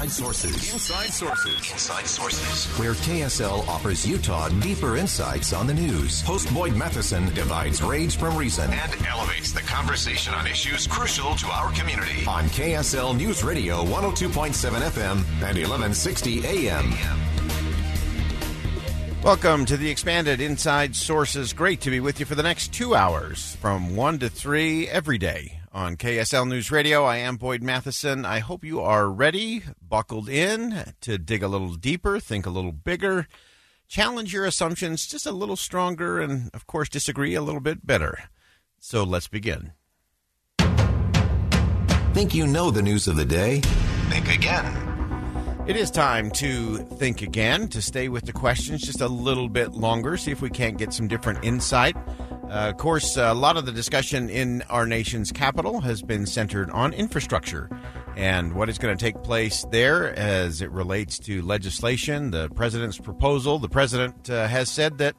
Inside Sources. Inside Sources. Inside Sources. Where KSL offers Utah deeper insights on the news. Host Boyd Matheson divides rage from reason and elevates the conversation on issues crucial to our community. On KSL News Radio 102.7 FM and 1160 AM. Welcome to the expanded Inside Sources. Great to be with you for the next two hours from 1 to 3 every day on KSL News Radio. I am Boyd Matheson. I hope you are ready, buckled in to dig a little deeper, think a little bigger, challenge your assumptions just a little stronger, and of course, disagree a little bit better. So let's begin. Think you know the news of the day? Think again. It is time to think again, to stay with the questions just a little bit longer, see if we can't get some different insight. Uh, of course, a lot of the discussion in our nation's capital has been centered on infrastructure and what is going to take place there as it relates to legislation, the president's proposal. The president uh, has said that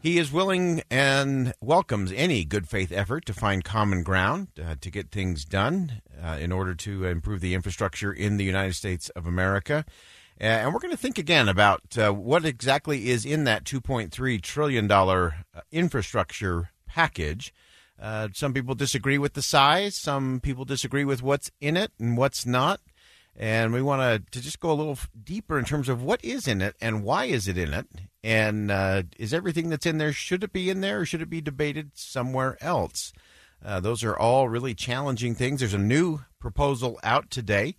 he is willing and welcomes any good faith effort to find common ground uh, to get things done uh, in order to improve the infrastructure in the United States of America. And we're going to think again about uh, what exactly is in that $2.3 trillion uh, infrastructure package. Uh, some people disagree with the size. Some people disagree with what's in it and what's not. And we want to, just go a little deeper in terms of what is in it and why is it in it. And uh, is everything that's in there, should it be in there or should it be debated somewhere else? Uh, those are all really challenging things. There's a new proposal out today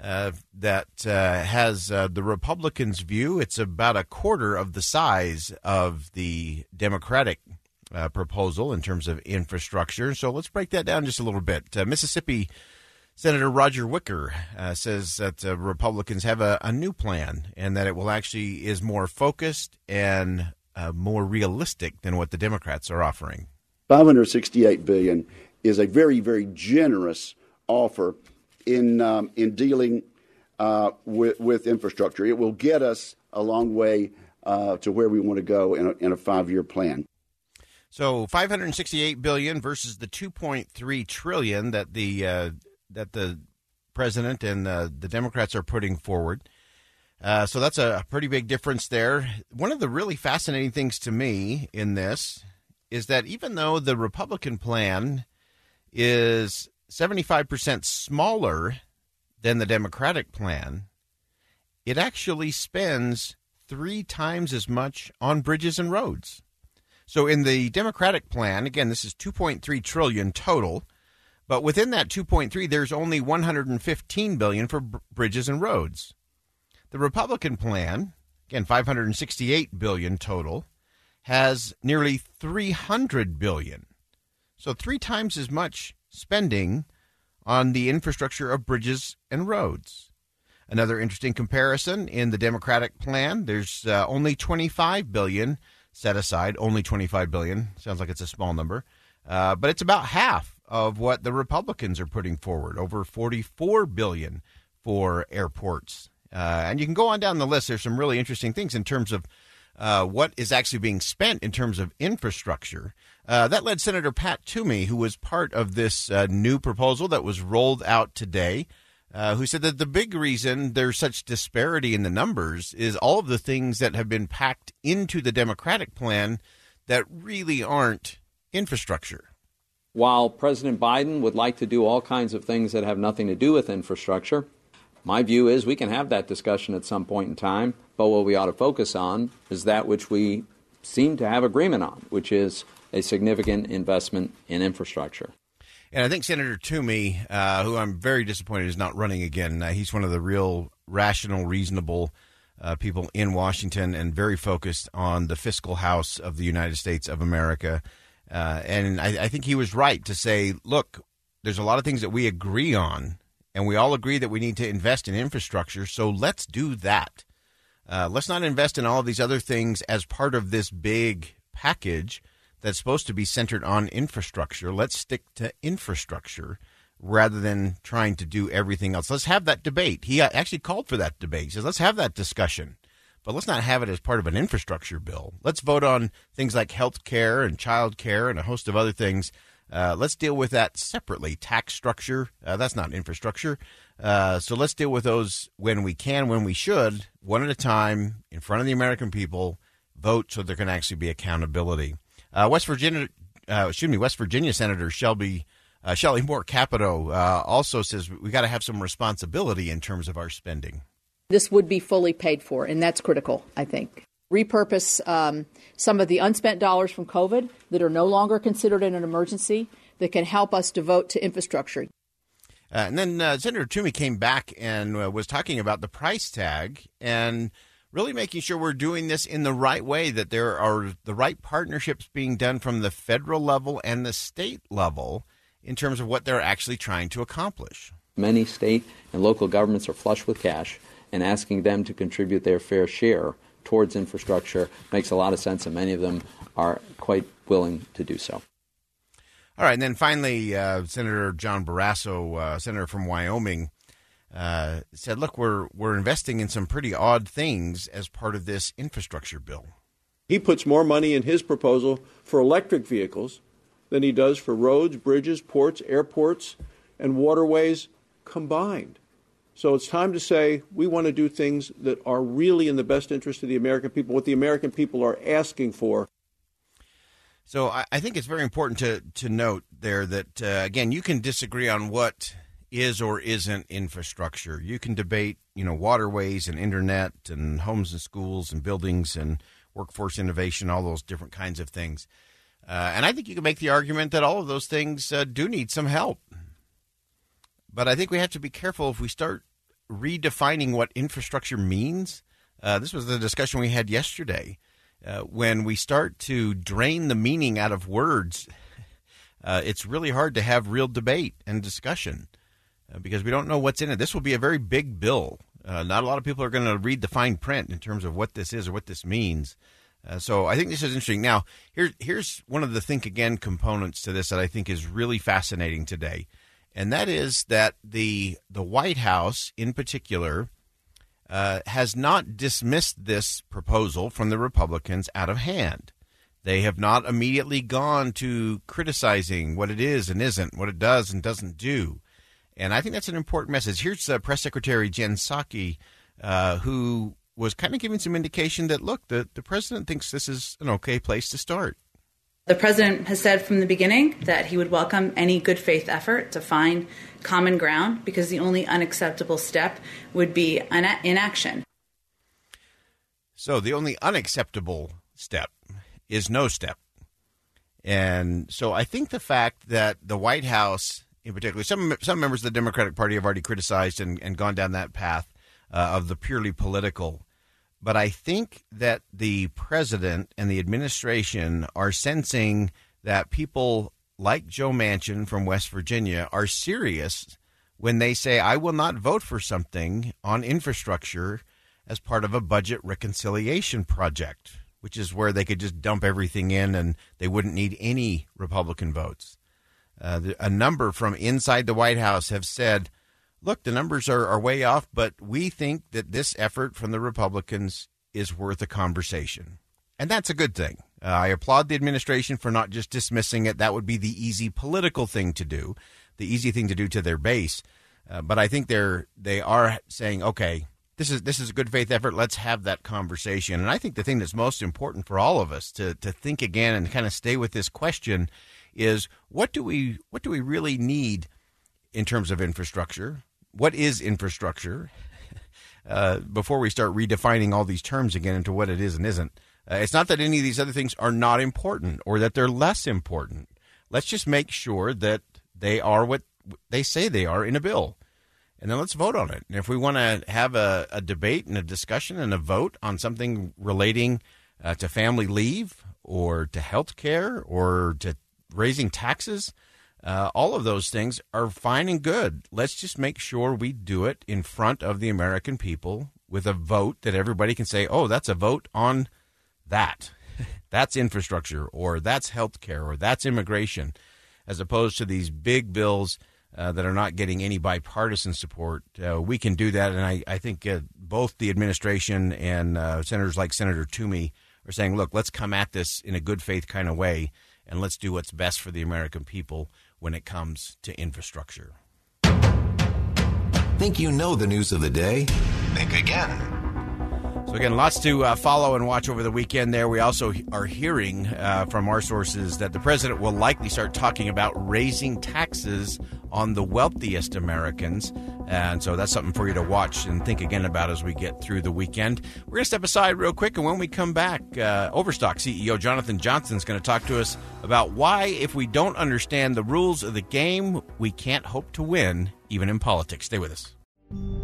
uh, that uh, has uh, the Republicans' view. It's about a quarter of the size of the Democratic uh, proposal in terms of infrastructure. So let's break that down just a little bit. Uh, Mississippi Senator Roger Wicker uh, says that Republicans have a, a, new plan and that it will actually is more focused and more realistic than what the Democrats are offering. 568 billion is a very, very generous offer in um, in dealing uh, with, with infrastructure. It will get us a long way uh, to where we want to go in a, in a five year plan. So 568 billion versus the 2.3 trillion that the uh, that the president and the Democrats are putting forward. Uh, so that's a pretty big difference there. One of the really fascinating things to me in this is that even though the Republican plan is 75% smaller than the Democratic plan, it actually spends three times as much on bridges and roads. So in the Democratic plan, again, this is 2.3 trillion total, but within that 2.3 there's only 115 billion for br- bridges and roads. The Republican plan, again 568 billion total, has nearly 300 billion. So three times as much spending on the infrastructure of bridges and roads. Another interesting comparison in the Democratic plan, there's uh, only 25 billion set aside, only 25 billion. Sounds like it's a small number. Uh, but it's about half of what the Republicans are putting forward, over 44 billion for airports. Uh, and you can go on down the list. There's some really interesting things in terms of uh, what is actually being spent in terms of infrastructure. Uh, that led Senator Pat Toomey, who was part of this uh, new proposal that was rolled out today, uh, who said that the big reason there's such disparity in the numbers is all of the things that have been packed into the Democratic plan that really aren't infrastructure. While President Biden would like to do all kinds of things that have nothing to do with infrastructure, my view is we can have that discussion at some point in time, but what we ought to focus on is that which we seem to have agreement on, which is a significant investment in infrastructure. And I think Senator Toomey, uh, who I'm very disappointed is not running again, uh, he's one of the real rational, reasonable uh, people in Washington and very focused on the fiscal house of the United States of America. Uh, and I, I think he was right to say, look, there's a lot of things that we agree on, and we all agree that we need to invest in infrastructure. So let's do that. Uh, let's not invest in all of these other things as part of this big package that's supposed to be centered on infrastructure. Let's stick to infrastructure rather than trying to do everything else. Let's have that debate. He actually called for that debate. He says, let's have that discussion, but let's not have it as part of an infrastructure bill. Let's vote on things like health care and child care and a host of other things. Uh, let's deal with that separately. Tax structure, uh, that's not infrastructure. Uh, so let's deal with those when we can, when we should, one at a time, in front of the American people, vote so there can actually be accountability. Uh, West Virginia, uh, excuse me, West Virginia Senator Shelby uh, Shelley Moore Capito uh, also says we got to have some responsibility in terms of our spending. This would be fully paid for, and that's critical, I think. Repurpose um, some of the unspent dollars from COVID that are no longer considered in an emergency that can help us devote to infrastructure. Uh, and then uh, Senator Toomey came back and uh, was talking about the price tag and really making sure we're doing this in the right way, that there are the right partnerships being done from the federal level and the state level in terms of what they're actually trying to accomplish. Many state and local governments are flush with cash, and asking them to contribute their fair share towards infrastructure makes a lot of sense, and many of them are quite willing to do so. All right, and then finally, uh, Senator John Barrasso, uh, senator from Wyoming, uh, said, "Look, we're we're investing in some pretty odd things as part of this infrastructure bill." He puts more money in his proposal for electric vehicles than he does for roads, bridges, ports, airports, and waterways combined. So it's time to say we want to do things that are really in the best interest of the American people, what the American people are asking for. So I, I think it's very important to, to note there that, uh, again, you can disagree on what is or isn't infrastructure. You can debate, you know, waterways and internet and homes and schools and buildings and workforce innovation, all those different kinds of things. Uh, and I think you can make the argument that all of those things uh, do need some help. But I think we have to be careful if we start redefining what infrastructure means. Uh, this was the discussion we had yesterday. Uh, when we start to drain the meaning out of words, uh, it's really hard to have real debate and discussion because we don't know what's in it. This will be a very big bill. not a lot of people are going to read the fine print in terms of what this is or what this means. Uh, so I think this is interesting. Now, here, here's one of the think again components to this that I think is really fascinating today, and that is that the the White House, in particular, uh, has not dismissed this proposal from the Republicans out of hand. They have not immediately gone to criticizing what it is and isn't, what it does and doesn't do. And I think that's an important message. Here's uh, Press Secretary Jen Psaki, uh, who was kind of giving some indication that look, the, the president thinks this is an okay place to start. The president has said from the beginning that he would welcome any good faith effort to find common ground because the only unacceptable step would be inaction. So the only unacceptable step is no step. And so I think the fact that the White House, in particular, some some members of the Democratic Party have already criticized and, and gone down that path uh, of the purely political. But I think that the president and the administration are sensing that people like Joe Manchin from West Virginia are serious when they say, I will not vote for something on infrastructure as part of a budget reconciliation project, which is where they could just dump everything in and they wouldn't need any Republican votes. Uh, a number from inside the White House have said, look, the numbers are, are way off, but we think that this effort from the Republicans is worth a conversation. And that's a good thing. Uh, I applaud the administration for not just dismissing it. That would be the easy political thing to do, the easy thing to do to their base. Uh, but I think they're they are saying, okay, this is this is a good faith effort. Let's have that conversation. And I think the thing that's most important for all of us to to think again and kind of stay with this question is what do we what do we really need in terms of infrastructure? what is infrastructure uh, before we start redefining all these terms again into what it is and isn't. Uh, it's not that any of these other things are not important or that they're less important. Let's just make sure that they are what they say they are in a bill. And then let's vote on it. And if we want to have a, a, debate and a discussion and a vote on something relating uh, to family leave or to health care or to raising taxes, uh, all of those things are fine and good. Let's just make sure we do it in front of the American people with a vote that everybody can say, oh, that's a vote on that. that's infrastructure, or that's health care, or that's immigration, as opposed to these big bills uh, that are not getting any bipartisan support. Uh, we can do that, and I, I think uh, both the administration and uh, senators like Senator Toomey are saying, look, let's come at this in a good faith kind of way, and let's do what's best for the American people when it comes to infrastructure. Think you know the news of the day? Think again. So, again, lots to uh, follow and watch over the weekend there. We also are hearing uh, from our sources that the president will likely start talking about raising taxes on the wealthiest Americans. And so that's something for you to watch and think again about as we get through the weekend. We're going to step aside real quick, and when we come back, uh, Overstock CEO Jonathan Johnson is going to talk to us about why, if we don't understand the rules of the game, we can't hope to win, even in politics. Stay with us.